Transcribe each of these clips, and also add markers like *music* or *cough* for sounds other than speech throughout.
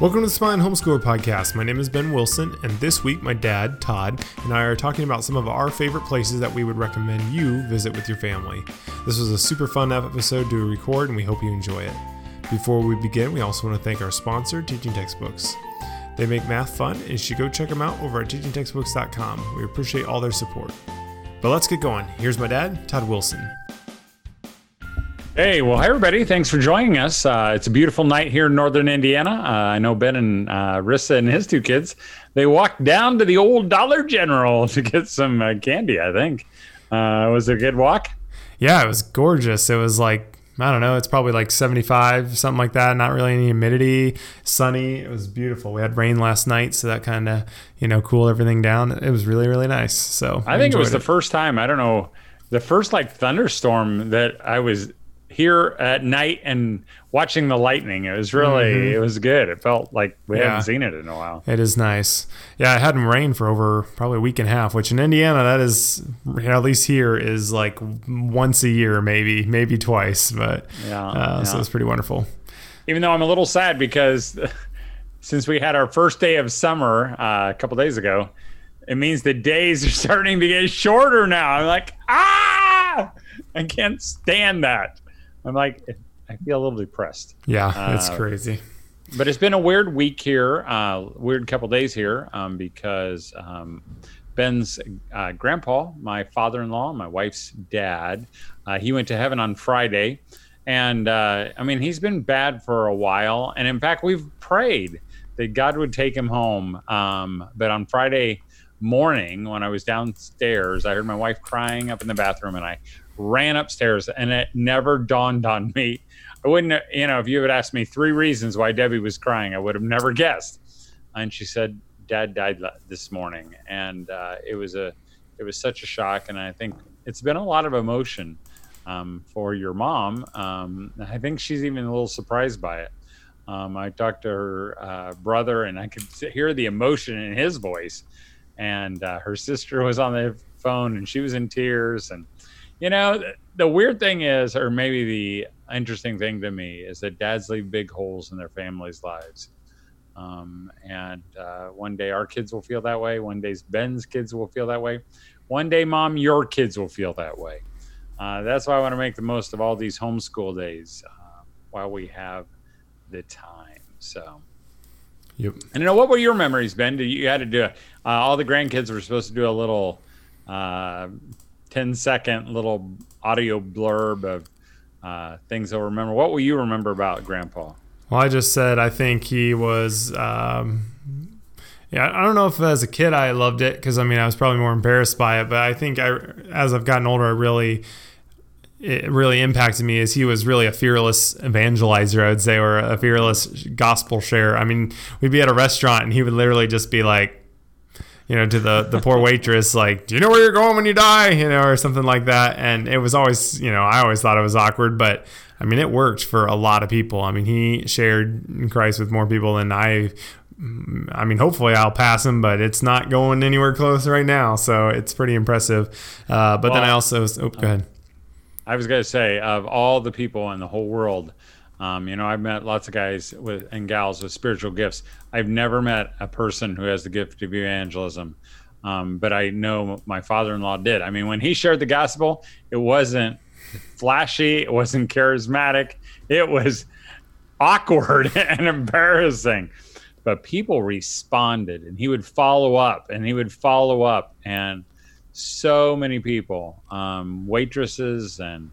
Welcome to the Smiling Homeschooler Podcast. My name is Ben Wilson, and this week my dad, Todd, and I are talking about some of our favorite places that we would recommend you visit with your family. This was a super fun episode to record, and we hope you enjoy it. Before we begin, we also want to thank our sponsor, Teaching Textbooks. They make math fun, and you should go check them out over at teachingtextbooks.com. We appreciate all their support. But let's get going. Here's my dad, Todd Wilson. Hey, well, hi, everybody. Thanks for joining us. Uh, it's a beautiful night here in northern Indiana. Uh, I know Ben and uh, Rissa and his two kids, they walked down to the old Dollar General *laughs* to get some uh, candy, I think. Uh, was it a good walk? Yeah, it was gorgeous. It was like, I don't know, it's probably like 75, something like that. Not really any humidity, sunny. It was beautiful. We had rain last night, so that kind of, you know, cooled everything down. It was really, really nice. So I think it was it. the first time, I don't know, the first like thunderstorm that I was here at night and watching the lightning. It was really, mm-hmm. it was good. It felt like we yeah. haven't seen it in a while. It is nice. Yeah, it hadn't rained for over probably a week and a half, which in Indiana, that is, at least here, is like once a year, maybe, maybe twice. But yeah, uh, yeah. so it's pretty wonderful. Even though I'm a little sad because *laughs* since we had our first day of summer uh, a couple days ago, it means the days are *laughs* starting to get shorter now. I'm like, ah, I can't stand that. I'm like, I feel a little depressed. Yeah, it's uh, crazy. But it's been a weird week here, uh, weird couple days here, um, because um, Ben's uh, grandpa, my father-in-law, my wife's dad, uh, he went to heaven on Friday, and uh, I mean he's been bad for a while, and in fact we've prayed that God would take him home. Um, but on Friday morning, when I was downstairs, I heard my wife crying up in the bathroom, and I ran upstairs, and it never dawned on me. I wouldn't, you know, if you had asked me three reasons why Debbie was crying, I would have never guessed. And she said, "Dad died this morning," and uh, it was a, it was such a shock. And I think it's been a lot of emotion um, for your mom. Um, I think she's even a little surprised by it. Um, I talked to her uh, brother, and I could hear the emotion in his voice. And uh, her sister was on the phone, and she was in tears, and you know, the weird thing is, or maybe the interesting thing to me, is that dads leave big holes in their families' lives. Um, and uh, one day our kids will feel that way. One day Ben's kids will feel that way. One day, mom, your kids will feel that way. Uh, that's why I want to make the most of all these homeschool days uh, while we have the time. So, yep. And you know, what were your memories, Ben? You had to do uh, all the grandkids were supposed to do a little uh, 10 second little audio blurb of uh, things they'll remember. What will you remember about Grandpa? Well, I just said I think he was. Um, yeah, I don't know if as a kid I loved it because I mean I was probably more embarrassed by it, but I think I, as I've gotten older, I really it really impacted me as he was really a fearless evangelizer, I would say, or a fearless gospel share. I mean, we'd be at a restaurant and he would literally just be like, you know, to the the poor waitress, like, "Do you know where you're going when you die?" You know, or something like that. And it was always, you know, I always thought it was awkward, but I mean, it worked for a lot of people. I mean, he shared Christ with more people than I. I mean, hopefully I'll pass him, but it's not going anywhere close right now. So it's pretty impressive. Uh, but well, then I also, oh, go ahead. I was going to say, of all the people in the whole world um, you know, I've met lots of guys with and gals with spiritual gifts. I've never met a person who has the gift of evangelism, um, but I know my father-in-law did. I mean, when he shared the gospel, it wasn't flashy, it wasn't charismatic, it was awkward *laughs* and embarrassing. But people responded, and he would follow up, and he would follow up, and so many people, um, waitresses and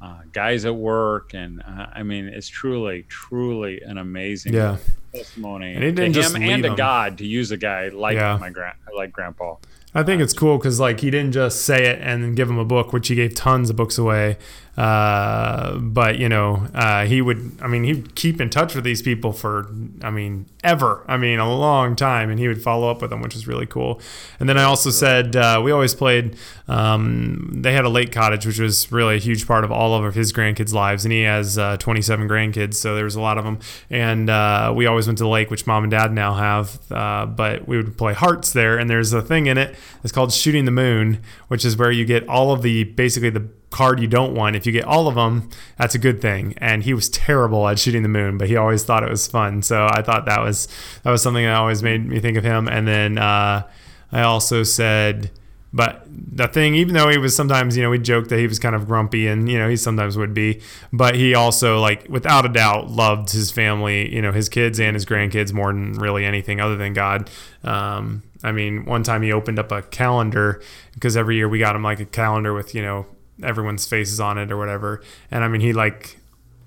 uh, guys at work, and uh, I mean, it's truly, truly an amazing yeah. testimony. And he didn't to just him and to God to use a guy like yeah. my grand, like Grandpa. I think it's cool because like he didn't just say it and then give him a book, which he gave tons of books away. Uh, but you know, uh, he would. I mean, he'd keep in touch with these people for, I mean, ever. I mean, a long time, and he would follow up with them, which is really cool. And then I also said uh, we always played. Um, they had a lake cottage, which was really a huge part of all of his grandkids' lives, and he has uh, 27 grandkids, so there was a lot of them. And uh, we always went to the lake, which mom and dad now have. Uh, but we would play hearts there, and there's a thing in it It's called Shooting the Moon, which is where you get all of the basically the card you don't want. If you get all of them, that's a good thing. And he was terrible at shooting the moon, but he always thought it was fun. So I thought that was that was something that always made me think of him. And then uh, I also said but the thing, even though he was sometimes, you know, we joked that he was kind of grumpy and, you know, he sometimes would be, but he also, like, without a doubt, loved his family, you know, his kids and his grandkids more than really anything other than God. Um, I mean, one time he opened up a calendar because every year we got him like a calendar with, you know, everyone's faces on it or whatever. And I mean, he like,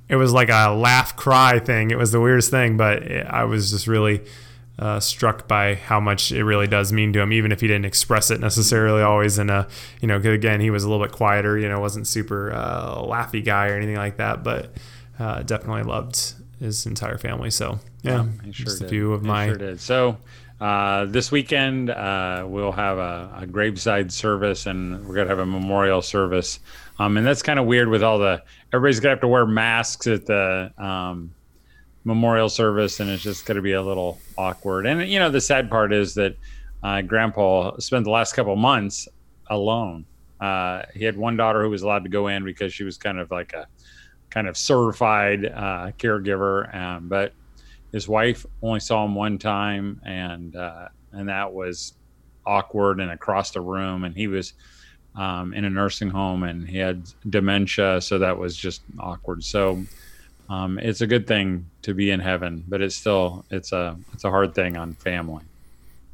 it was like a laugh cry thing. It was the weirdest thing, but it, I was just really uh, struck by how much it really does mean to him, even if he didn't express it necessarily always in a, you know, again, he was a little bit quieter, you know, wasn't super uh, laughy guy or anything like that, but uh, definitely loved his entire family. So, yeah, He sure just a did. few of my. sure did. So uh, this weekend uh, we'll have a, a graveside service, and we're gonna have a memorial service. Um, and that's kind of weird with all the everybody's gonna have to wear masks at the um, memorial service, and it's just gonna be a little awkward. And you know, the sad part is that uh, Grandpa spent the last couple months alone. Uh, he had one daughter who was allowed to go in because she was kind of like a kind of certified uh, caregiver, um, but his wife only saw him one time, and uh, and that was awkward and across the room, and he was um, in a nursing home and he had dementia, so that was just awkward. So um, it's a good thing to be in heaven, but it's still it's a it's a hard thing on family.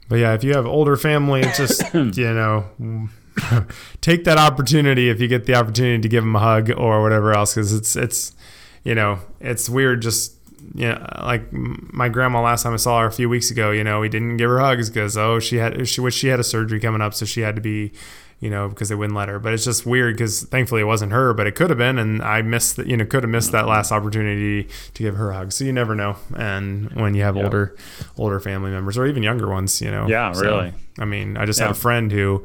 But yeah, if you have older family, it's just *coughs* you know, *laughs* take that opportunity if you get the opportunity to give them a hug or whatever else, because it's it's you know it's weird just. You know, like my grandma last time I saw her a few weeks ago, you know, we didn't give her hugs because oh she had she wish she had a surgery coming up, so she had to be, you know, because they wouldn't let her. But it's just weird because thankfully it wasn't her, but it could have been, and I missed the, you know could have missed that last opportunity to give her a hug. So you never know. And when you have Yeah. older older family members or even younger ones, you know, Yeah, So, really. I mean, I just Yeah. had a friend who,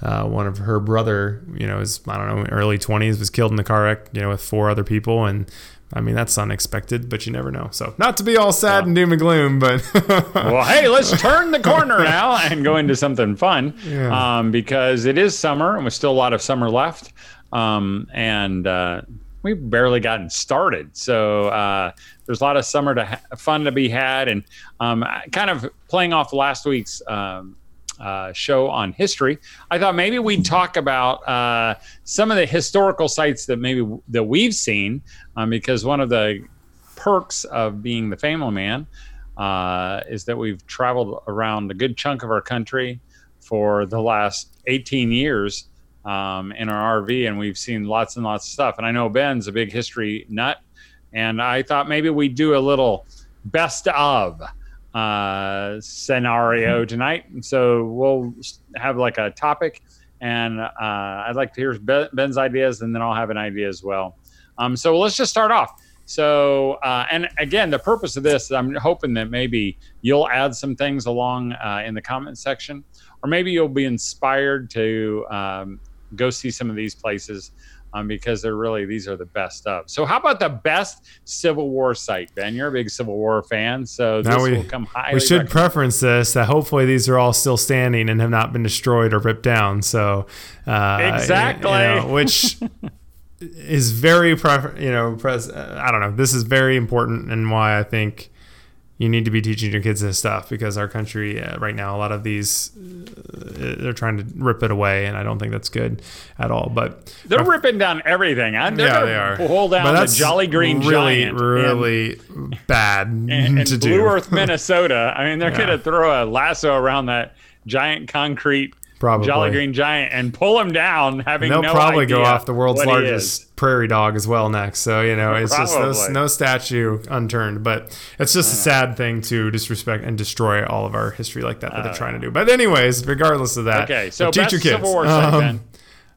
uh, one of her brother, you know, is I don't know, early twenties, was killed in the car wreck, you know, with four other people, and I mean that's unexpected, but you never know. So not to be all sad Yeah. and doom and gloom, but *laughs* well, hey, let's turn the corner now and go into something fun Yeah. um, because it is summer and there's still a lot of summer left. Um, and uh, we've barely gotten started. So uh, there's a lot of summer to ha- fun to be had. And um, kind of playing off last week's um, uh, show on history, I thought maybe we'd talk about uh, some of the historical sites that maybe that we've seen um, because one of the perks of being the family man uh, is that we've traveled around a good chunk of our country for the last 18 years um, in our RV, and we've seen lots and lots of stuff. And I know Ben's a big history nut, and I thought maybe we'd do a little best of uh, scenario tonight. And so we'll have like a topic, and uh, I'd like to hear Ben's ideas, and then I'll have an idea as well. Um, so let's just start off. So, uh, and again, the purpose of this, I'm hoping that maybe you'll add some things along uh, in the comment section, or maybe you'll be inspired to um, go see some of these places um, because they're really, these are the best of. So, how about the best Civil War site, Ben? You're a big Civil War fan, so Now this we- will come highly. we should recommended. preference this that hopefully these are all still standing and have not been destroyed or ripped down. So uh, Exactly. you know, which *laughs* is very prefer- you know pres- I don't know. This is very important and why I think you need to be teaching your kids this stuff because our country uh, right now a lot of these uh, they're trying to rip it away and I don't think that's good at all. But They're ripping down everything. I, they're yeah, they are. pull down But the Jolly Green really, Giant. really bad and, *laughs* *laughs* and, to and do. Blue Earth, Minnesota. I mean, they're *laughs* Yeah. gonna throw a lasso around that giant concrete Probably. Jolly Green Giant and pull him down, having And they'll no probably go off the world's largest prairie dog as well next. So you know, it's just no, no statue unturned. But it's just a sad thing to disrespect and destroy all of our history like that that they're trying to do. But anyways, regardless of that, Okay, so teach your kids. Civil War Um,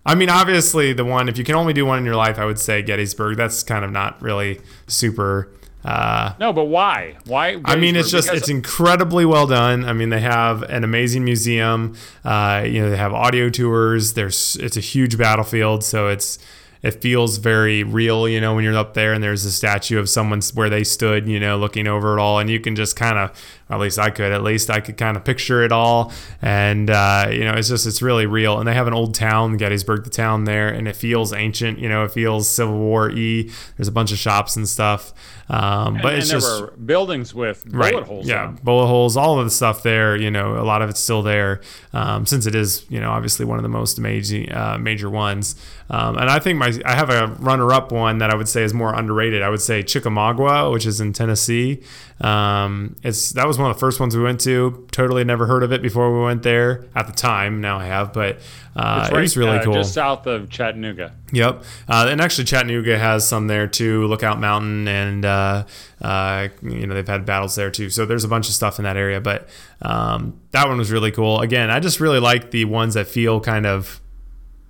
I mean, obviously, the one if you can only do one in your life, I would say Gettysburg. That's kind of not really super. Uh, No, but why? Why? I mean, it's just it's incredibly well done. I mean, they have an amazing museum. Uh, you know, they have audio tours. There's it's a huge battlefield, so it's it feels very real. You know, when you're up there and there's a statue of someone where they stood. You know, looking over it all, and you can just kind of at least I could. At least I could kind of picture it all, and uh, you know, it's just it's really real. And they have an old town, Gettysburg, the town there, and it feels ancient. You know, it feels Civil War e. There's a bunch of shops and stuff, um, but it's and there just were buildings with bullet right. holes. Yeah, bullet holes, all of the stuff there. You know, a lot of it's still there, um, since it is, you know, obviously one of the most amazing uh, major ones. Um, and I think my I have a runner-up one that I would say is more underrated. I would say Chickamauga, which is in Tennessee. Um, it's that was one of the first ones we went to. Totally never heard of it before we went there at the time. Now I have, but uh, It's it was really uh, cool. Just south of Chattanooga. Yep, uh, and actually Chattanooga has some there too. Lookout Mountain, and uh, uh, you know they've had battles there too. So there's a bunch of stuff in that area. But um, that one was really cool. Again, I just really like the ones that feel kind of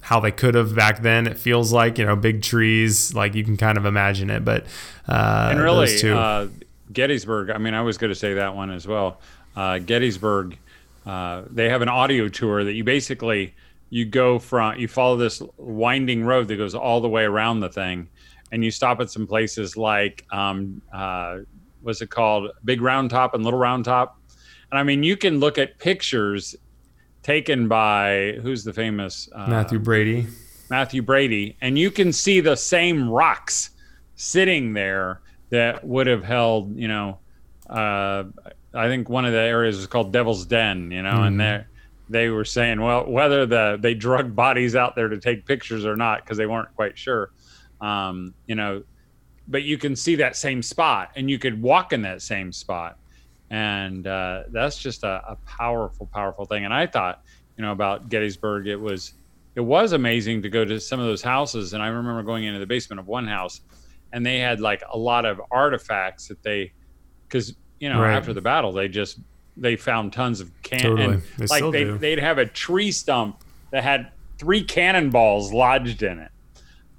how they could have back then. It feels like you know big trees, like you can kind of imagine it. But uh, and really, uh, Gettysburg. I mean, I was going to say that one as well. Uh, Gettysburg. Uh, they have an audio tour that you basically you go from you follow this winding road that goes all the way around the thing, and you stop at some places like um, uh, what's it called, Big Round Top and Little Round Top. And I mean, you can look at pictures taken by who's the famous uh, Mathew Brady. Mathew Brady, and you can see the same rocks sitting there that would have held, you know, uh, I think one of the areas is called Devil's Den, you know, Mm-hmm. and they they were saying, well, whether the they drug *laughs* bodies out there to take pictures or not, because they weren't quite sure, um, you know, but you can see that same spot, and you could walk in that same spot, and uh, that's just a, a powerful, powerful thing. And I thought, you know, about Gettysburg, it was it was amazing to go to some of those houses and i remember going into the basement of one house and they had like a lot of artifacts that they because you know Right. after the battle they just they found tons of can Totally. They like they, do. they'd have a tree stump that had three cannonballs lodged in it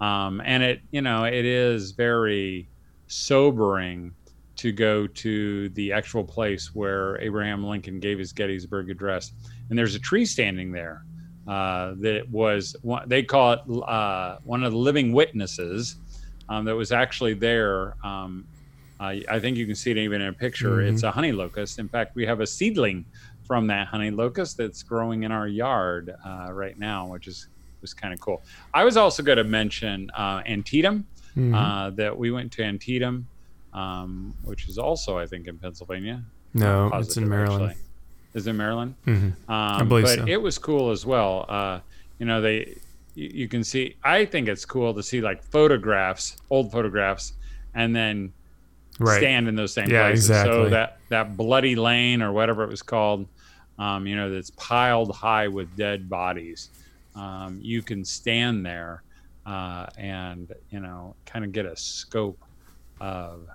um, and it you know it is very sobering to go to the actual place where abraham lincoln gave his gettysburg address and there's a tree standing there uh, that was one, they call it uh, one of the living witnesses um, that was actually there. Um, I I think you can see it even in a picture. Mhm. It's a honey locust. In fact, we have a seedling from that honey locust that's growing in our yard uh, right now, which is was kind of cool. I was also going to mention uh, Antietam. Mhm. Uh, that we went to Antietam, um, which is also I think in Pennsylvania. no, Not it's in Maryland. actually. Is it Maryland? Mhm. Um, believe but so. it was cool as well. Uh, you know, they you, you can see. I think it's cool to see like photographs, old photographs, and then Right. stand in those same Yeah, places. So that that bloody lane or whatever it was called, um, you know, that's piled high with dead bodies. Um, you can stand there uh, and you know kind of get a scope of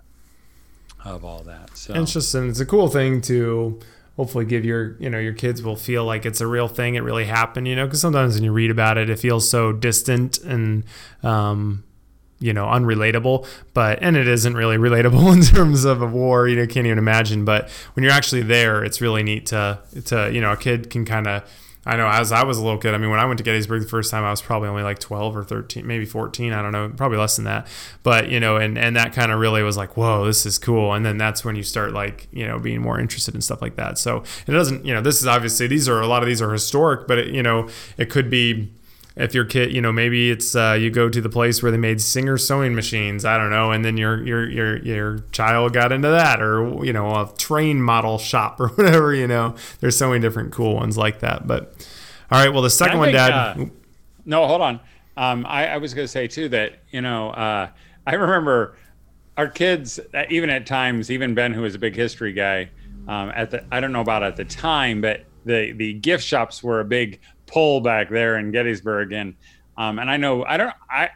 of all that. So And it's just and it's a cool thing to hopefully give your you know your kids will feel like it's a real thing. It really happened you know because sometimes when you read about it it feels so distant and um you know unrelatable. But and it isn't really *laughs* relatable in terms of a war you know can't even imagine. But when you're actually there it's really neat to to you know a kid can kind of I know as I was a little kid, I mean, when I went to Gettysburg the first time, I was probably only like 12 or 13, maybe 14. I don't know, probably less than that. But, you know, and, and that kind of really was like, whoa, this is cool. And then that's when you start like, you know, being more interested in stuff like that. So it doesn't, you know, this is obviously, these are, a lot of these are historic, but, it, you know, it could be, if your kid, you know, maybe it's uh, you go to the place where they made Singer sewing machines. I don't know, and then your your your your child got into that, or you know, a train model shop *laughs* or whatever. You know, there's so many different cool ones like that. But all right, well, the second I one, Dad. uh, No, hold on. Um, I, I was going to say too that you know uh, I remember our kids, uh, even at times, even Ben, who was a big history guy, um, at the I don't know about at the time, but the the gift shops were a big pull back there in Gettysburg, and um, and I know I don't I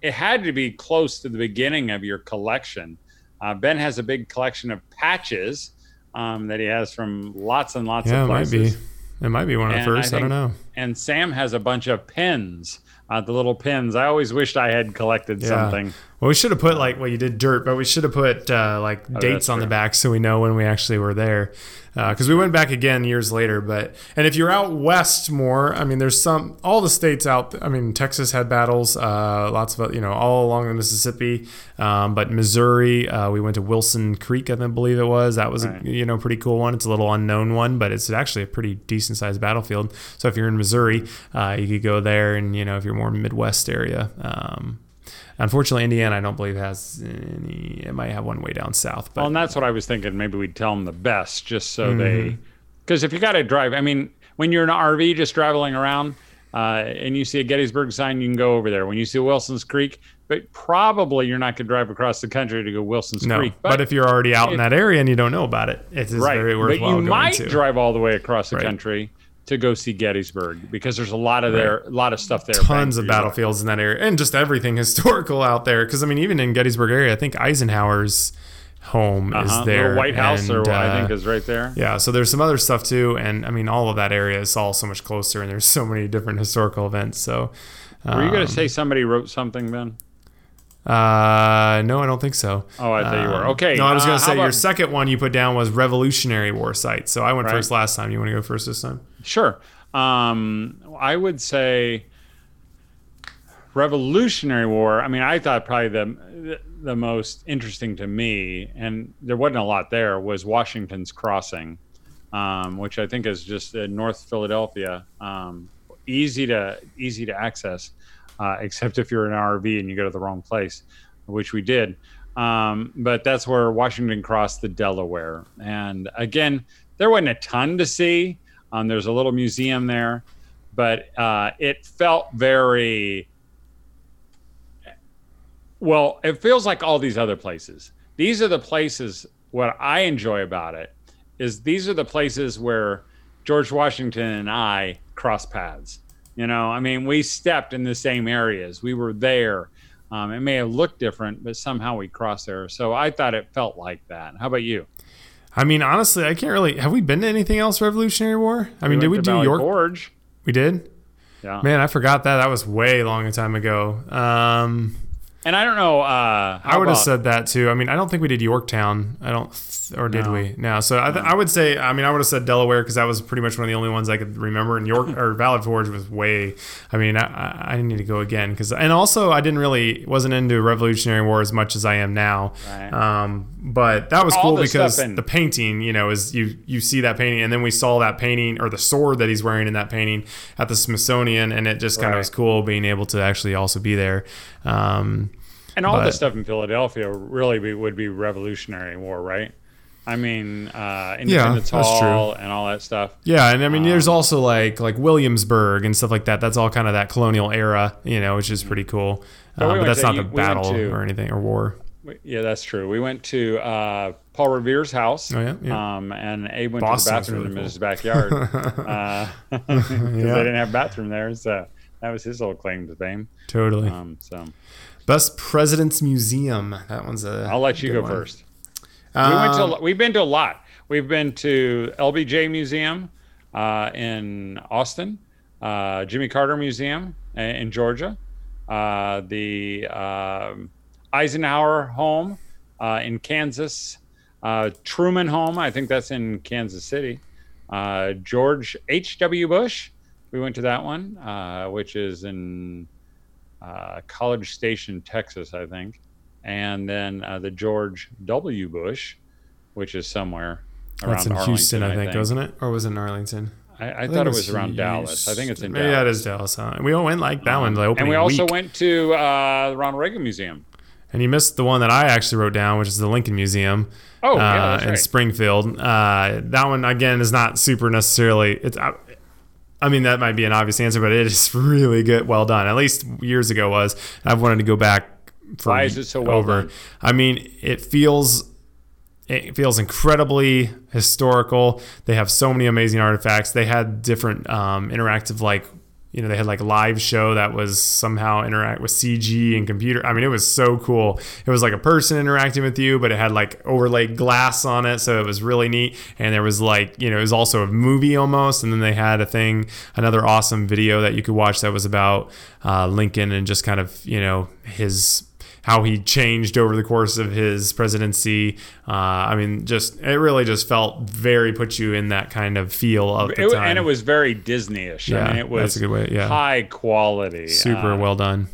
it had to be close to the beginning of your collection. Uh, ben has a big collection of patches um, that he has from lots and lots yeah, of it might be. It might be one of the first. I, think- don't know. And Sam has a bunch of pins, uh, the little pins. I always wished I had collected Yeah. something. Well, we should have put like well, you did dirt, but we should have put uh, like Oh, dates on the back so we know when we actually were there. Because we went back again years later, but and if you're out west more, I mean, there's some all the states out. I mean, Texas had battles, uh, lots of you know all along the Mississippi, um, but Missouri, uh, we went to Wilson Creek, I believe it was. That was Right. a you know pretty cool one. It's a little unknown one, but it's actually a pretty decent sized battlefield. So if you're in Missouri, uh, you could go there, and you know if you're more Midwest area. Um, Unfortunately, Indiana, I don't believe has any. It might have one way down south, but Well, and that's what I was thinking. Maybe we'd tell them the best, just so Mm-hmm. they, because if you got to drive, I mean, when you're in an RV just traveling around, uh, and you see a Gettysburg sign, you can go over there. When you see Wilson's Creek, but probably you're not going to drive across the country to go Wilson's no. Creek. But, if you're already out in that area and you don't know about it, it is right, very but you might to. drive all the way across the Right. country to go see Gettysburg because there's a lot of there, a lot of stuff there. Tons of for your buck. battlefields in that area, and just everything *laughs* historical out there. Because I mean, even in Gettysburg area, I think Eisenhower's home Uh-huh. is there. Little White House, and, or I uh, think is right there. Yeah, so there's some other stuff too, and I mean, all of that area is all so much closer, and there's so many different historical events. So, Were you going um, to say somebody wrote something then? Uh, no, I don't think so. Oh, I thought you were. Um, Okay, No, I was uh, going to how say your second one you put down was Revolutionary War site. So I went Right. first last time. You want to go first this time? Sure. Um, I would say Revolutionary War. I mean, I thought probably the the most interesting to me, and there wasn't a lot there, was Washington's Crossing, um, which I think is just in North Philadelphia. Um, easy to easy to access, uh, except if you're in an RV and you go to the wrong place, which we did. Um, but that's where Washington crossed the Delaware, and again, there wasn't a ton to see. Um, there's a little museum there, but uh, it felt very well. It feels like all these other places. These are the places. What I enjoy about it is these are the places where George Washington and I cross paths. You know, I mean, we stepped in the same areas. We were there. Um, it may have looked different, but somehow we crossed there. So I thought it felt like that. How about you? I mean, honestly, I can't really. Have we been to anything else Revolutionary War? I mean, did we do Valley York? Forge? We did. Yeah. Man, I forgot that. That was way long a time ago. Um, And I don't know. Uh, I would have said that too. I mean, I don't think we did Yorktown. I don't, or did No. we? No. So I, th- I would say, I mean, I would have said Delaware because that was pretty much one of the only ones I could remember. And York or Valley Forge was way. I mean, I, I- need to go again because, and also I didn't really wasn't into Revolutionary War as much as I am now. Right. Um, but that was All cool because in- the painting, you know, is you you see that painting, and then we saw that painting or the sword that he's wearing in that painting at the Smithsonian, and it just kind of Right. was cool being able to actually also be there. Um, And all But- the stuff in Philadelphia really be, would be Revolutionary War, right? I mean, uh, Independence that's true. Hall and all that stuff. Yeah, and I mean, Um, there's also like like Williamsburg and stuff like that. That's all kind of that colonial era, you know, which is pretty cool. But Um, but that's to- not the we battle to- or anything or war. We- Yeah, that's true. We went to uh, Paul Revere's house. Oh, yeah? Yeah. Um, and Abe went Boston was to the bathroom really in his backyard *laughs* *laughs* because Yeah. they didn't have a bathroom there. So that was his little claim to fame. Totally. Um, so Best President's Museum. That one's a. I'll let you go one. first. We went to. Um, We've been to a lot. We've been to LBJ Museum uh, in Austin, uh, Jimmy Carter Museum i- in Georgia, uh, the um, Eisenhower Home uh, in Kansas, uh, Truman Home. I think that's in Kansas City. Uh, George H. W. Bush. We went to that one, uh, which is in uh, College Station, Texas, I think and then uh, the George W. Bush, which is somewhere around That's in Arlington, Houston, I think, wasn't it? Or was it in Arlington? I, I think thought it was around Dallas. I think it's in Maybe that Dallas. is Dallas. Huh? We all went like that one. The opening and we also week. went to uh, the Ronald Reagan Museum. And you missed the one that I actually wrote down, which is the Lincoln Museum. Oh, yeah, uh, in right. Springfield. Uh, that one again is not super necessarily. It's. I, I mean, that might be an obvious answer, but it is *laughs* really good, well done. At least years ago was. I've wanted to go back Why is it so well over. done? I mean, it feels. It feels incredibly historical. They have so many amazing artifacts. They had different um, interactive, like you know, they had like a live show that was somehow interact with CG and computer. I mean, it was so cool. It was like a person interacting with you, but it had like overlaid glass on it, so it was really neat. And there was like, you know, it was also a movie almost. And then they had a thing, another awesome video that you could watch that was about uh, Lincoln and just kind of, you know, his how he changed over the course of his presidency. Uh, I mean, just it really just felt very put you in that kind of feel of the It- time. and it was very Disney-ish. Yeah, I mean, it was that's a good way- yeah. high quality, super uh, well done.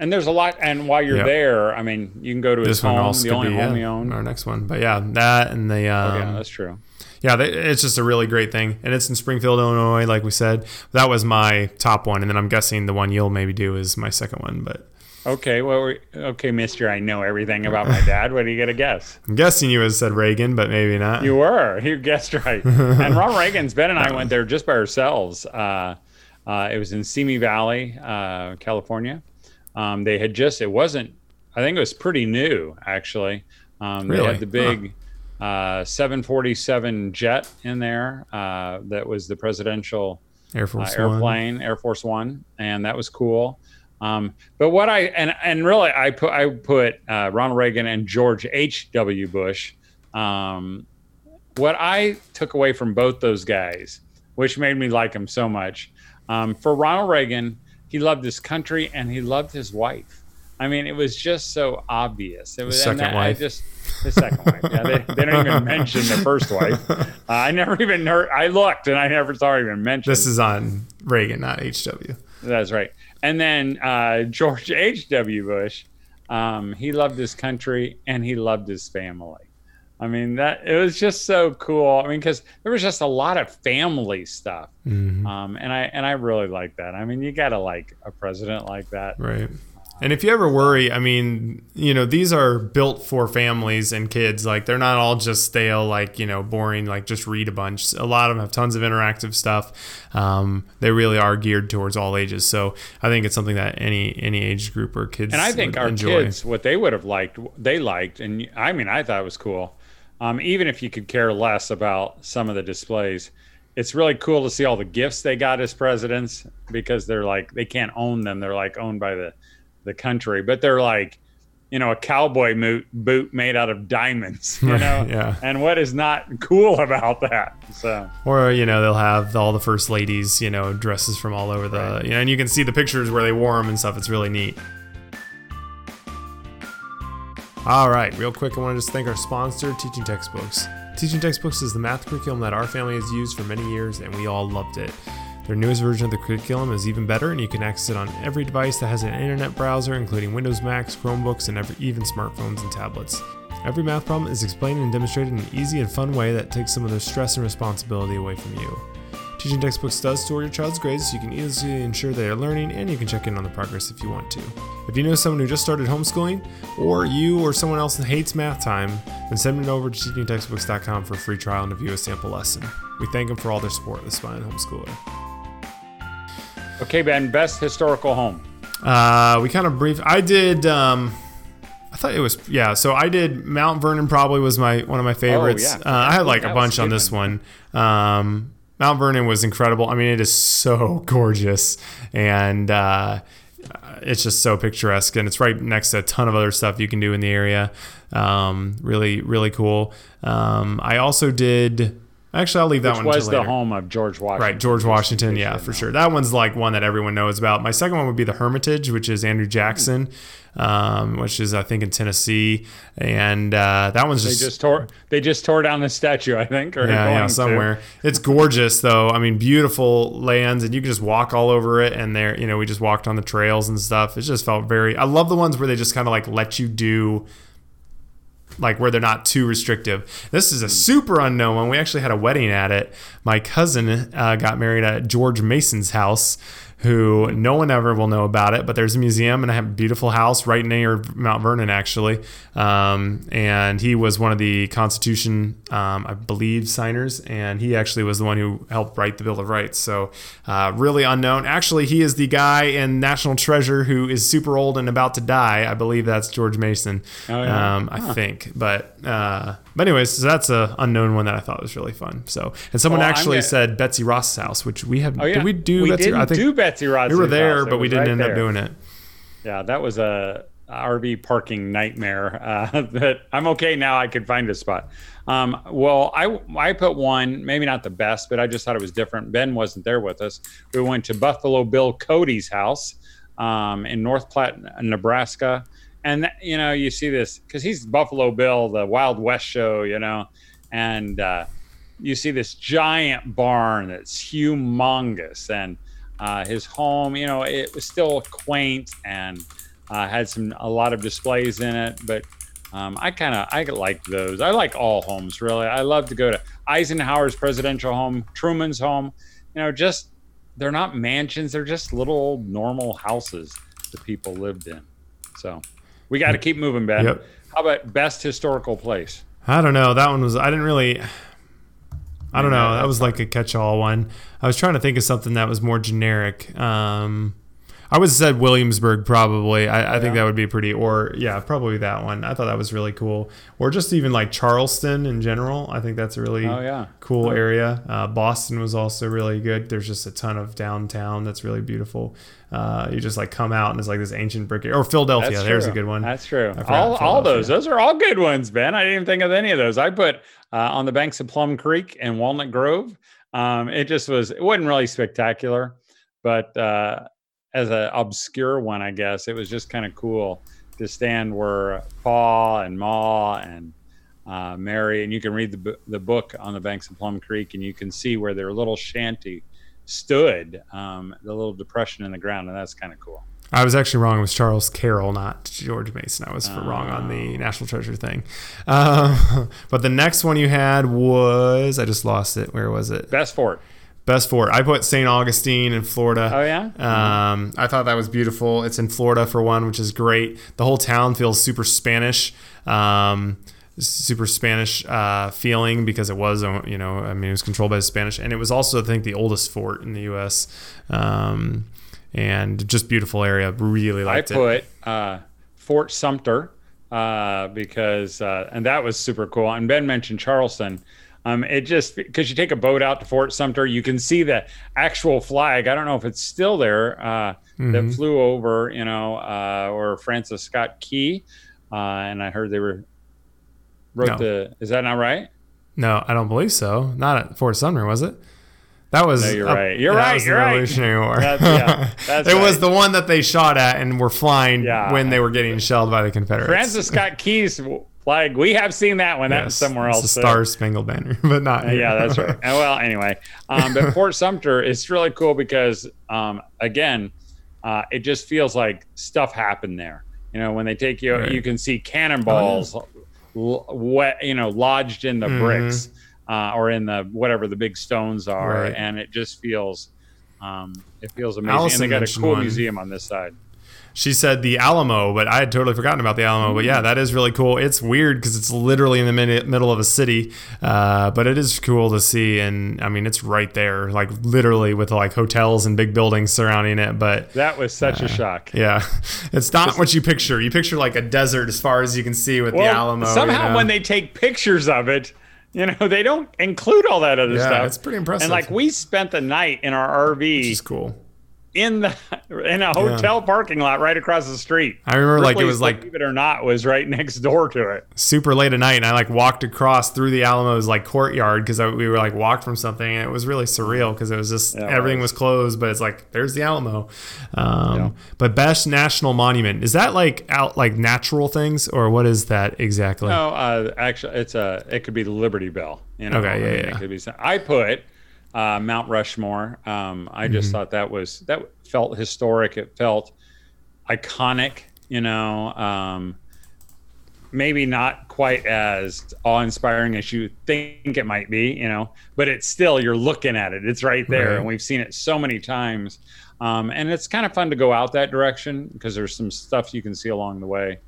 And there's a lot. And while you're Yep. there, I mean, you can go to his This one home, also the only be home yeah, he owned. our next one, but yeah, that and the um, yeah, that's true. yeah, they, it's just a really great thing, and it's in Springfield, Illinois, like we said. That was my top one, and then I'm guessing the one you'll maybe do is my second one, but Okay, well, we- okay, Mister, I know everything about my dad. What do you get a guess? I'm guessing you would have said Reagan, but maybe not. You were. You guessed right. *laughs* and Ronald Reagan's Ben and I went there just by ourselves. Uh, uh, it was in Simi Valley, uh, California. Um, they had just. It wasn't. I think it was pretty new actually. Um, They Really? had the big uh, 747 jet in there. Uh, that was the presidential Air uh, Force One. airplane, Air Force One, and that was cool. Um, but what I and and really I put I put uh, Ronald Reagan and George H. W. Bush. Um, what I took away from both those guys, which made me like him so much, um, for Ronald Reagan, he loved his country and he loved his wife. I mean, it was just so obvious. It was second that- wife. I just the second wife. Yeah, they, they don't even mention the first wife. *laughs* Uh, I never even heard. I looked and I never saw her even mentioned. This is on Reagan, not HW. That's right. And then uh, George *laughs* H.W. Bush, um, he loved his country and he loved his family. I mean, that it was just so cool. I mean, because there was just a lot of family stuff, Mhm. um, and I and I really like that. I mean, you gotta like a president like that. Right. And if you ever worry, I mean, you know, these are built for families and kids. Like they're not all just stale, like you know, boring. Like just read a bunch. A lot of them have tons of interactive stuff. Um, they really are geared towards all ages. So I think it's something that any any age group or kids And I think would our enjoy. kids, what they would have liked, they liked, and I mean, I thought it was cool. Um, even if you could care less about some of the displays, it's really cool to see all the gifts they got as presidents because they're like they can't own them; they're like owned by the the country, but they're like, you know, a cowboy mo- boot made out of diamonds, you Right, know. yeah. And what is not cool about that? So Or you know they'll have all the first ladies, you know, dresses from all over the, you know, and you can see the pictures where they wore them and stuff. It's really neat. All right, real quick, I want to just thank our sponsor, Teaching Textbooks. Teaching Textbooks is the math curriculum that our family has used for many years, and we all loved it. Their newest version of the curriculum is even better, and you can access it on every device that has an internet browser, including Windows, Macs, Chromebooks, and every, even smartphones and tablets. Every math problem is explained and demonstrated in an easy and fun way that takes some of the stress and responsibility away from you. Teaching Textbooks does store your child's grades so you can easily ensure they are learning and you can check in on the progress if you want to. If you know someone who just started homeschooling, or you or someone else hates math time, then send them over to teachingtextbooks.com for a free trial and to view a sample lesson. We thank them for all their support of the Smiling Homeschooler. Okay, Ben, best historical home. Uh, we kind of brief. I did. Um, I thought it was yeah. So I did Mount Vernon. Probably was my one of my favorites. yeah. uh, I had like That a bunch on this one. Um, Mount Vernon was incredible. I mean, it is so *laughs* gorgeous, and uh, it's just so picturesque, and it's right next to a ton of other stuff you can do in the area. Um, really, really cool. Um, I also did. Actually, I'll leave that Which one. was the later. home of George Washington. Right, George Washington. Yeah, for sure. That one's like one that everyone knows about. My second one would be the Hermitage, which is Andrew Jackson, um, which is I think in Tennessee, and uh, that one's They just, just tore. They just tore down the statue, I think, or yeah, yeah, to. somewhere. It's gorgeous though. I mean, beautiful lands, and you can just walk all over it. And there, you know, we just walked on the trails and stuff. It just felt very. I love the ones where they just kind of like let you do. Like where they're not too restrictive. This is a super unknown one. We actually had a wedding at it. My cousin uh, got married at George Mason's house, who no one ever will know about it. But there's a museum and I have a beautiful house right near Mount Vernon, actually. Um, and he was one of the Constitution, um, I believe, signers, and he actually was the one who helped write the Bill of Rights. So uh, really unknown. Actually, he is the guy in National Treasure who is super old and about to die. I believe that's George Mason. Oh, yeah. um, I think, but uh, but anyways, so that's a unknown one that I thought was really fun. So and someone Well, actually gonna- said Betsy Ross's house, which we have. Oh yeah, Did we do We Betsy? didn't I think do Betsy Ross's we were there. But we didn't right end there. up doing it. Yeah, that was a RV parking nightmare. Uh, *laughs* that I'm okay now. I could find a spot. Um, well, I I put one, maybe not the best, but I just thought it was different. Ben wasn't there with us. We went to Buffalo Bill Cody's house um, in North Platte, Nebraska, and that, you know you see this because he's Buffalo Bill, the Wild West show, you know, and uh, you see this giant barn that's humongous, and uh, his home, you know, it was still quaint and uh, had some a lot of displays in it, but. Um, I kind of I like those. I like all homes really. I love to go to Eisenhower's presidential home, Truman's home. You know, just they're not mansions; they're just little old normal houses that people lived in. So we got to keep moving, Ben. Yep. How about best historical place? I don't know. That one was. I didn't really. I don't know. That was like a catch-all one. I was trying to think of something that was more generic. Um, I would have said Williamsburg probably. I, I think that would be pretty. Or yeah, probably that one. I thought that was really cool. Or just even like Charleston in general. I think that's a really Oh yeah, cool area. Uh, Boston was also really good. There's just a ton of downtown that's really beautiful. Uh, you just like come out and it's like this ancient brick. Or Philadelphia. There's a good one. That's true. All, all those, those are all good ones, Ben. I didn't even think of any of those. I put uh, on the banks of Plum Creek and Walnut Grove. Um, it just was. It wasn't really spectacular, but uh, as an obscure one, I guess it was just kind of cool to stand where Pa and Ma and uh, Mary, and you can read the the book on the banks of Plum Creek, and you can see where their little shanty stood, um, the little depression in the ground, and that's kind of cool. I was actually wrong. It was Charles Carroll, not George Mason. I was for wrong on the. National Treasure thing. Uh, *laughs* but the next one you had was I just lost it. Where was it? Best fort. Best fort. I put St. Augustine in Florida. Oh yeah. Um, I thought that was beautiful. It's in Florida for one, which is great. The whole town feels super Spanish, um, super Spanish uh, feeling because it was, uh, you know, I mean, it was controlled by the Spanish, and it was also, I think, the oldest fort in the U.S. Um, and just beautiful area. Really liked it. I put uh, Fort Sumter uh, because, uh, and that was super cool. And Ben mentioned Charleston. Um, it just because you take a boat out to Fort Sumter, you can see the actual flag. I don't know if it's still there uh, Mm-hmm. that flew over, you know, uh, or Francis Scott Key. Uh, and I heard they were wrote No. the. Is that not right? No, I don't believe so. Not at Fort Sumter, was it? That was. No, you're up- right. You're right. was You're right. Revolutionary War. That's- yeah, *laughs* that's it was the one that they shot at and were flying Yeah. when they were getting shelled by the Confederates. Francis Scott *laughs* Key's flag. We have seen that one. Yes, somewhere it's else. The Star Spangled Banner, *laughs* but not. Here. yeah, that's right. *laughs* Well, anyway, um, but Fort Sumter is really cool because, um, again, uh, it just feels like stuff happened there. You know, when they take you, Right. you can see cannonballs, l- wet, you know, lodged in the Mhm. bricks uh, or in the whatever the big stones are, Right. and it just feels, um, it feels amazing. Allison and they got a cool one. museum on this side. She said the Alamo, but I had totally forgotten about the Alamo. But yeah, that is really cool. It's weird because it's literally in the mid- middle of a city, uh, but it is cool to see. And I mean, it's right there, like literally with like hotels and big buildings surrounding it. But That was such a shock. yeah, *laughs* it's not what you picture. You picture like a desert as far as you can see with the Alamo. you somehow know? when they take pictures of it, you know, they don't include all that other Yeah, stuff. it's pretty impressive. And like we spent the night in our which RV is cool. In the in a hotel parking lot right across the street. I remember like it was like believe it or not, was right next door to it. super late at night and I like walked across through the Alamo's like courtyard because we were like walked from something and it was really surreal because it was just Yeah, everything was. was closed but it's like there's the Alamo um, Yeah. but best national monument is that like out like natural things or what is that exactly No, uh, actually, it's a it could be the Liberty Bell. You know, Okay, I yeah, mean, yeah. It could be. I put uh, Mount Rushmore. Um, I Mm-hmm. just thought that was that felt historic. It felt iconic. You know, um, maybe not quite as awe-inspiring as you think it might be. You know, but it's still you're looking at it. It's right there, Right. and we've seen it so many times. Um, and it's kind of fun to go out that direction because there's some stuff you can see along the way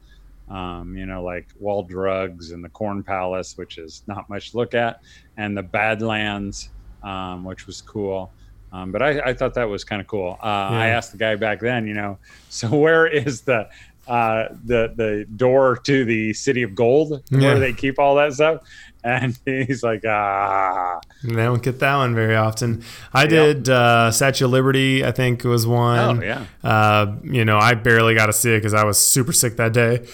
um, you know, like Wall Drugs and the Corn Palace, which is not much to look at, and the Badlands, um, which was cool. Um, but I, I thought that was kind of cool. Uh, I asked the guy back then, you know, *laughs* so where is the uh, the the door to the City of Gold, Yeah. where they keep all that stuff? And *laughs* he's like, ah, they don't get that one very often I did uh, Statue of Liberty I think was one oh yeah, Uh, you know, I barely got to see it because I was super sick that day.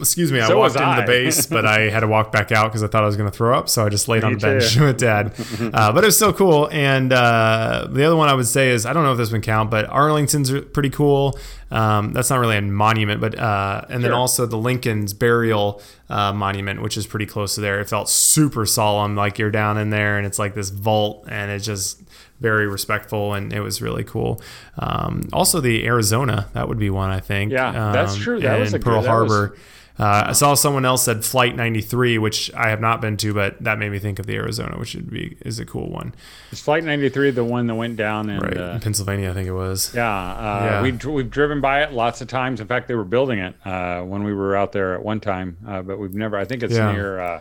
Excuse me, I So walked into I. the base, but I *laughs* had to walk back out because I thought I was going to throw up. So I just laid on Me the bench too. *laughs* with dad. Uh, but it was still cool. And uh, the other one I would say is I don't know if this would count, but Arlington's pretty cool. Um, that's not really a monument, but uh, and then also the Lincoln's burial uh, monument, which is pretty close to there. It felt super solemn, like you're down in there, and it's like this vault, and it just very respectful, and it was really cool. Um, also, the Arizona that would be one I think. Yeah, that's um, true. That was a Pearl good- that was- Harbor. Uh, I saw someone else said Flight 93, which I have not been to, but that made me think of the Arizona, which would be is a cool one, Is Flight 93 the one that went down and right? uh, in Pennsylvania, I think it was. Yeah, uh, Yeah. We, we've driven by it lots of times. In fact, they were building it uh, when we were out there at one time, uh, but we've never. I think it's Yeah. near uh,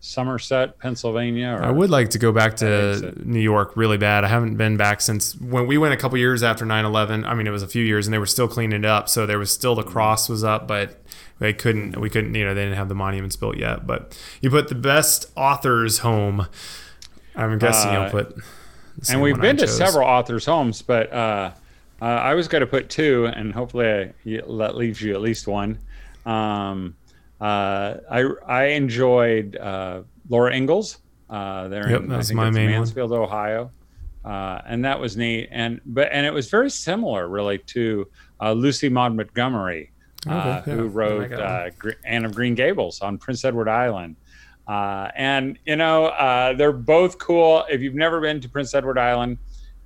Somerset, Pennsylvania. Or, I would like to go back to. New York really bad. I haven't been back since when we went a couple years after 9/11. I mean, it was a few years, and they were still cleaning it up. So there was still the cross was up, but they couldn't. We couldn't. You know, they didn't have the monuments built yet. But you put the best author's home. I'm guessing Uh, you'll put. and we've been to several authors' homes, but uh, uh, I was going to put two, and hopefully I, that leaves you at least one. Um, I I enjoyed uh, Laura Ingalls. Uh, there Yep, in that's my main one. Mansfield, Ohio, uh, and that was neat. And but and it was very similar, really, to uh, Lucy Maud Montgomery, uh, Okay, yeah. who wrote uh, Gr- Anne of Green Gables on Prince Edward Island. Uh, and you know uh, they're both cool. If you've never been to Prince Edward Island,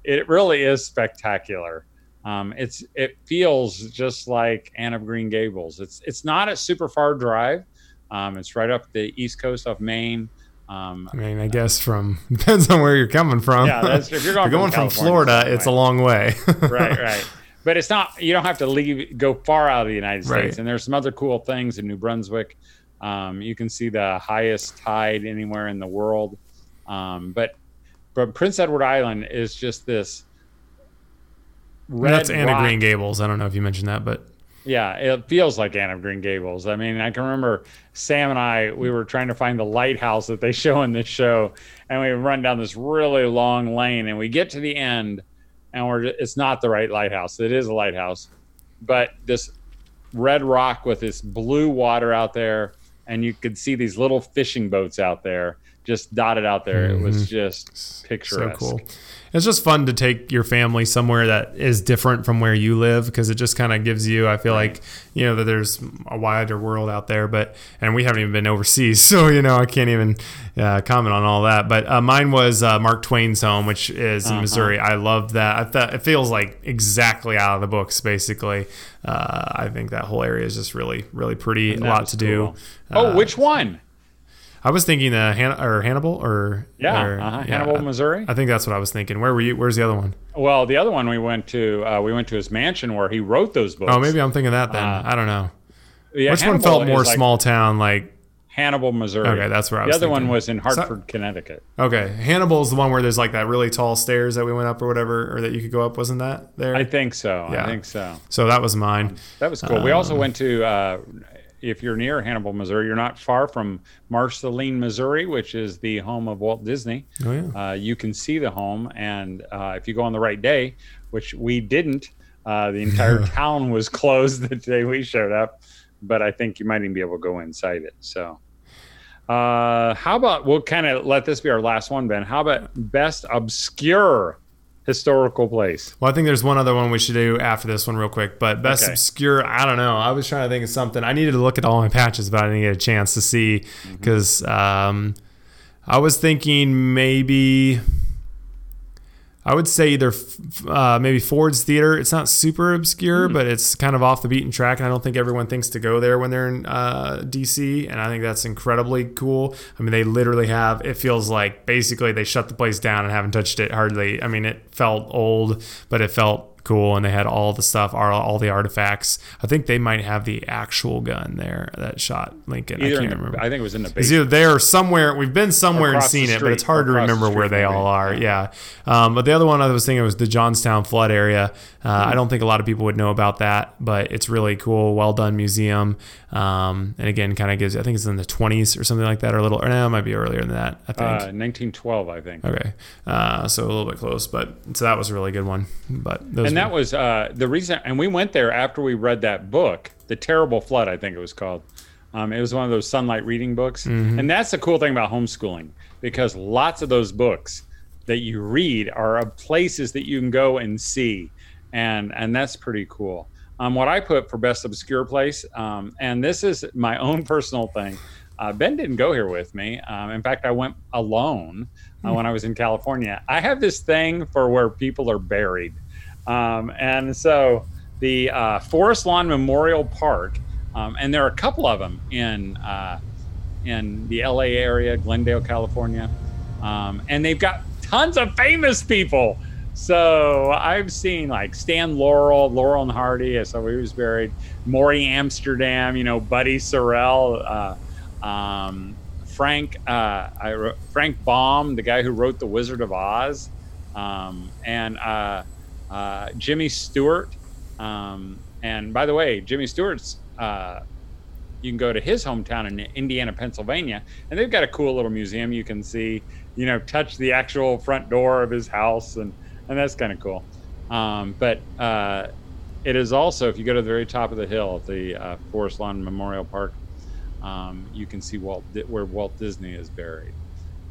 it really is spectacular. Um, it's it feels just like Anne of Green Gables. It's it's not a super far drive. Um, it's right up the east coast of Maine. Um, I mean, I guess from *laughs* depends on where you're coming from. yeah, that's, if you're going, *laughs* If you're going from, California, Florida, it's it's a long way. *laughs* right, right. But it's not. You don't have to leave, go far out of the United States. Right. And there's some other cool things in New Brunswick. Um, you can see the highest tide anywhere in the world. Um, but but Prince Edward Island is just this red. That's Anna rock- Green Gables. I don't know if you mentioned that, but Yeah, it feels like Anne of Green Gables. I mean, I can remember Sam and I, we were trying to find the lighthouse that they *laughs* show in this show, and we run down this really long lane, and we get to the end, and we're it's not the right lighthouse. It is a lighthouse, but this red rock with this blue water out there, and you could see these little fishing boats out there, just dotted out there. It was just picturesque. so cool. It's just fun to take your family somewhere that is different from where you live because it just kind of gives you. I feel like you know that there's a wider world out there, but and we haven't even been overseas, *laughs* so you know I can't even uh, comment on all that. But uh, mine was uh, Mark Twain's home, which is in Uh-huh. Missouri. I love that. I thought it feels like exactly out of the books, basically. Uh, I think that whole area is just really, really pretty. A lot to do. Oh, Uh, which one? I was thinking uh, Han- or Hannibal or Yeah, or- uh-huh. yeah, Hannibal, Missouri. I think that's what I was thinking. Where were you? Where's the other one? Well, the other one we went to, uh, we went to his mansion where he wrote those books. Oh, maybe I'm thinking that then. Uh, I don't know. Yeah, Which one felt more like small town? Like Hannibal, Missouri. Okay, that's where I the was The other one was in So- Hartford, Connecticut. okay, Hannibal's the one where there's like that really tall stairs that we went up or whatever, or that you could go up. Wasn't that there? I think so. Yeah. I think so. so that was mine. That was cool. we also Um, went to, uh, if you're near Hannibal, Missouri, you're not far from Marceline, Missouri, which is the home of Walt Disney. Oh yeah. Uh, you can see the home, and uh, if you go on the right day, which we didn't, uh, the entire *laughs* town was closed the day we showed up. But I think you might even be able to go inside it. So, uh, how about we'll kind of let this be our last one, Ben? How about best obscure historical place? Well, I think there's one other one we should do after this one real quick. But best Okay. obscure, I don't know. I was trying to think of something. I needed to look at all my patches, but I didn't get a chance to see Mm-hmm. because um, I was thinking maybe. I would say either uh, maybe Ford's Theater. It's not super obscure, Hmm. but it's kind of off the beaten track, and I don't think everyone thinks to go there when they're in uh, DC. And I think that's incredibly cool. I mean, they literally have. It feels like basically they shut the place down and haven't touched it hardly. I mean, it felt old, but it felt cool, and they had all the stuff, all, all the artifacts. I think they might have the actual gun there that shot Lincoln. I Either can't the, remember. I think it was in the It's basement. either there or somewhere. We've been somewhere and Across the seen it, but it's hard to remember where they all are. Yeah. Um, but the other one I was thinking was the Johnstown flood area. Uh, I don't think a lot of people would know about that, but it's really cool, well done museum. Um, and again, kind of gives. I think it's in the 20s or something like that, or a little. Or no, it might be earlier than that. I think. Uh, 1912, I think. okay. Uh, so a little bit close, but so that was a really good one. But those and that was uh, the reason. And we went there after we read that book, "The Terrible Flood," I think it was called. Um, it was one of those Sonlight reading books, Mm-hmm. and that's the cool thing about homeschooling because lots of those books that you read are of places that you can go and see, and and that's pretty cool. Um, what I put for best obscure place, um, and this is my own *laughs* personal thing. Uh, ben didn't go here with me. Um, in fact, I went alone uh, when I was in California. I have this thing for where people are buried, um, and so the uh, Forest Lawn Memorial Park, um, and there are a couple of them in uh, in the LA area, Glendale, California, um, and they've got tons of famous people. So I've seen like Stan Laurel, Laurel and Hardy, I so he was buried. Morey Amsterdam, you know, Buddy Sorrell, uh, um, Frank, uh, I Frank Baum, the guy who wrote The Wizard of Oz, um, and uh, Jimmy Stewart. Um, and by the way, Jimmy Stewart's uh, you can go to his hometown in Indiana, Pennsylvania, and they've got a cool little museum you can see, you know, touch the actual front door of his house, and and that's kind of cool. Um, but uh, it is also, if you go to the very top of the hill at the uh, Forest Lawn Memorial Park, um, you can see Walt where Walt Disney is buried,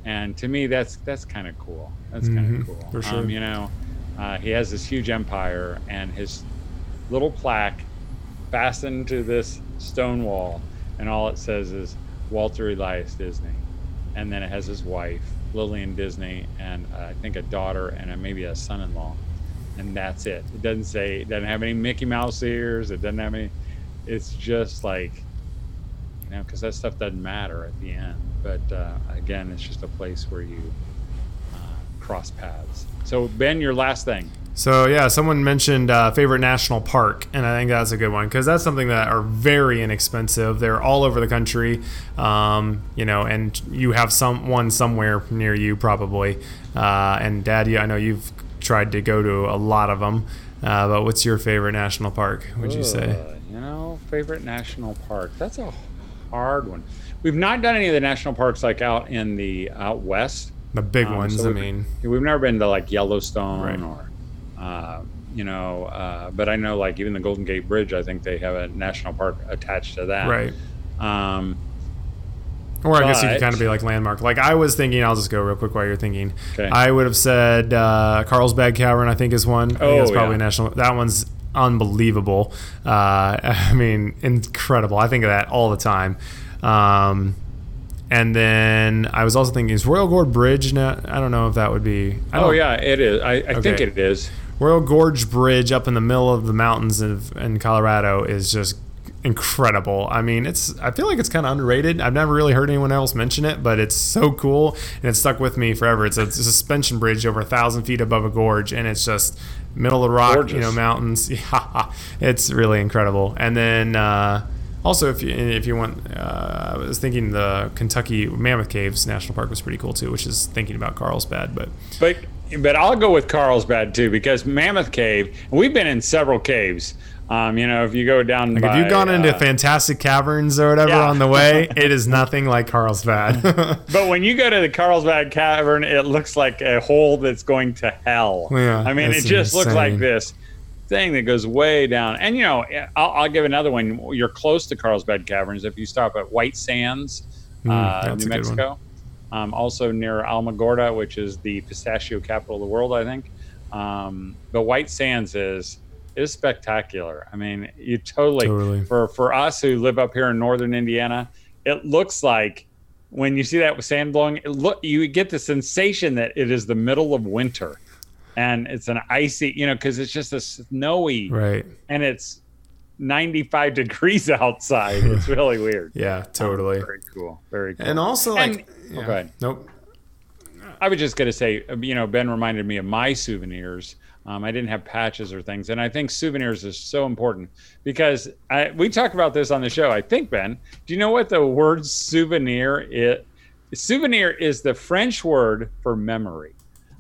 and to me, that's that's kind of cool. That's kind of cool. for sure. Um, you know, uh, he has this huge empire, and his little plaque fastened to this stone wall, and all it says is Walter Elias Disney, and then it has his wife Lillian Disney, and uh, I think a daughter and a, maybe a son-in-law, and that's it. It doesn't say, it doesn't have any Mickey Mouse ears. It doesn't have any. It's just like, you know, because that stuff doesn't matter at the end. But uh, again, it's just a place where you uh, cross paths. So Ben, your last thing. So yeah, someone mentioned uh, favorite national park, and I think that's a good one because that's something that are very inexpensive. They're all over the country, um, you know, and you have some one somewhere near you probably. Uh, and Dad, I know you've tried to go to a lot of them, uh, but what's your favorite national park? Would you say? You know, favorite national park. That's a hard one. We've not done any of the national parks like out in the out west. The big Um, ones. so I mean, We've never been to like Yellowstone Right. or, uh, you know, uh, but I know like even the Golden Gate Bridge. I think they have a national park attached to that. right. Um, Or I guess you could kind of be like landmark. Like I was thinking, I'll just go real quick while you're thinking. Okay. I would have said uh, Carlsbad Cavern. I think is one. Oh, that's probably yeah. national. That one's unbelievable. Uh, *laughs* I mean, incredible. I think of that all the time. Um, and then I was also thinking, is Royal Gorge Bridge? Now, I don't know if that would be. Oh yeah, it is. I, I think it is. Royal Gorge Bridge up in the middle of the mountains of, in Colorado is just incredible. I mean, it's I feel like it's kind of underrated. I've never really heard anyone else mention it, but it's so cool and it's stuck with me forever. It's a, it's a suspension bridge over a thousand feet above a gorge, and it's just middle of the rock, you know, mountains. *laughs* Yeah, it's really incredible. And then. Uh, also, if you if you want, uh, I was thinking the Kentucky Mammoth Caves National Park was pretty cool too, which is thinking about Carlsbad. But But but I'll go with Carlsbad too because Mammoth Cave. We've been in several caves. Um, you know, if you go down, Like by, if you've gone into uh, fantastic caverns or whatever Yeah. on the way, *laughs* it is nothing like Carlsbad. *laughs* But when you go to the Carlsbad Cavern, it looks like a hole that's going to hell. Yeah, I mean, it just looks like this thing that goes way down. And you know, I'll, I'll give another one. You're close to Carlsbad Caverns if you stop at White Sands, Mm, uh, New a good one. Mexico. Um, also near Alamogordo, which is the pistachio capital of the world, I think. Um, but White Sands is is spectacular. I mean, you totally, Totally. for for us who live up here in northern Indiana, it looks like when you see that with sand blowing, it look you get the sensation that it is the middle of winter, and it's an icy, you know, because it's just a snowy right. and it's 95 *laughs* degrees outside. It's *laughs* really weird. Yeah, totally. Very cool. Very cool. And also, like, And- oh, go ahead. Nope. I was just going to say, uh, you know, Ben reminded me of my souvenirs. Um, I didn't have patches or things, and I think souvenirs is so important because I, we talk about this on the show. I think Ben, do you know what the word souvenir is? Souvenir is the French word for memory.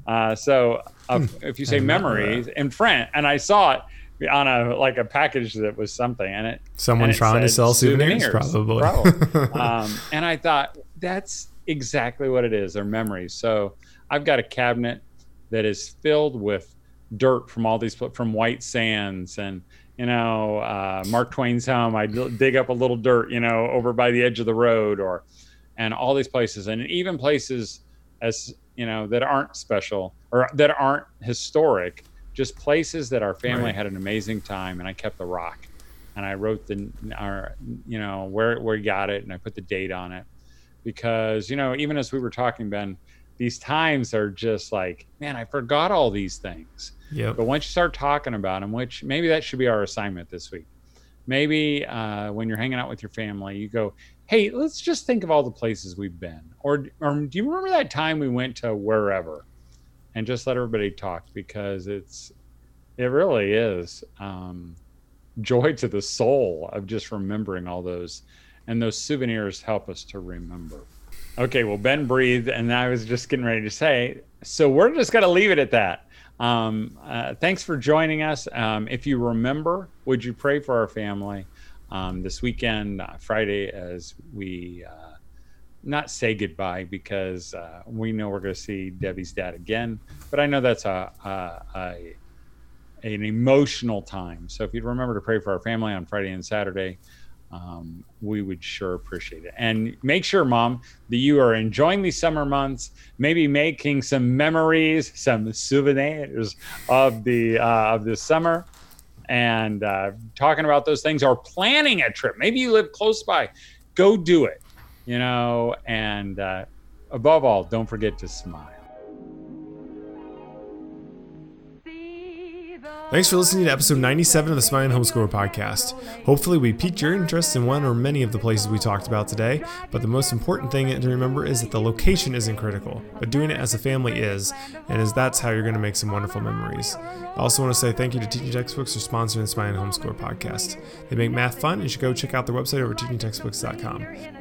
Uh, so uh, if you say Hmm. memories in French, and I saw it on a like a package that was something, and it Someone and it trying to sell souvenirs, probably. probably. *laughs* um, and I thought that's exactly what it is. They're memories. So I've got a cabinet that is filled with dirt from all these from White Sands and you know uh, Mark Twain's home. I dig up a little dirt, you know, over by the edge of the road, or and all these places, and even places as you know that aren't special or that aren't historic, just places that our family right. had an amazing time, and I kept the rock, and I wrote the our you know where where we got it, and I put the date on it, because you know even as we were talking, Ben, these times are just like, man, I forgot all these things. Yeah. But once you start talking about them, which maybe that should be our assignment this week. Maybe uh, when you're hanging out with your family, you go, "Hey, let's just think of all the places we've been." Or, or do you remember that time we went to wherever? And just let everybody talk because it's, it really is um, joy to the soul of just remembering all those, and those souvenirs help us to remember. Okay, well, Ben breathed, and I was just getting ready to say, so we're just going to leave it at that. Um, uh, thanks for joining us. Um, if you remember, would you pray for our family um, this weekend, uh, Friday, as we uh, not say goodbye because uh, we know we're going to see Debbie's dad again, but I know that's a, a, a, an emotional time. So if you'd remember to pray for our family on Friday and Saturday, um, we would sure appreciate it. And make sure, Mom, that you are enjoying these summer months, maybe making some memories, some souvenirs of the uh, of the summer, and uh, talking about those things, or planning a trip. Maybe you live close by, go do it. You know, and uh, above all, don't forget to smile. Thanks for listening to episode 97 of the Smiling Homeschooler podcast. Hopefully, we piqued your interest in one or many of the places we talked about today, but the most important thing to remember is that the location isn't critical, but doing it as a family is, and is that's how you're going to make some wonderful memories. I also want to say thank you to Teaching Textbooks for sponsoring the Smiling Homeschooler podcast. They make math fun, and you should go check out their website over teachingtextbooks.com.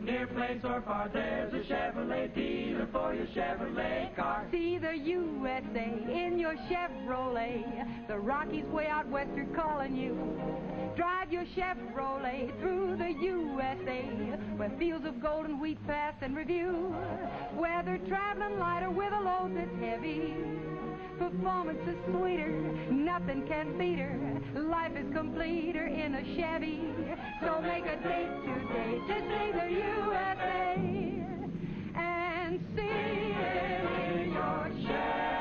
near place or far, there's a Chevrolet dealer for your Chevrolet car. See the USA in your Chevrolet. The Rockies way out west are calling you. Drive your Chevrolet through the USA, where fields of golden wheat pass and review. Whether traveling light or with a load that's heavy performance is sweeter. Nothing can beat her. Life is completer in a Chevy. So make a date today to see the USA and see it in your Chevy.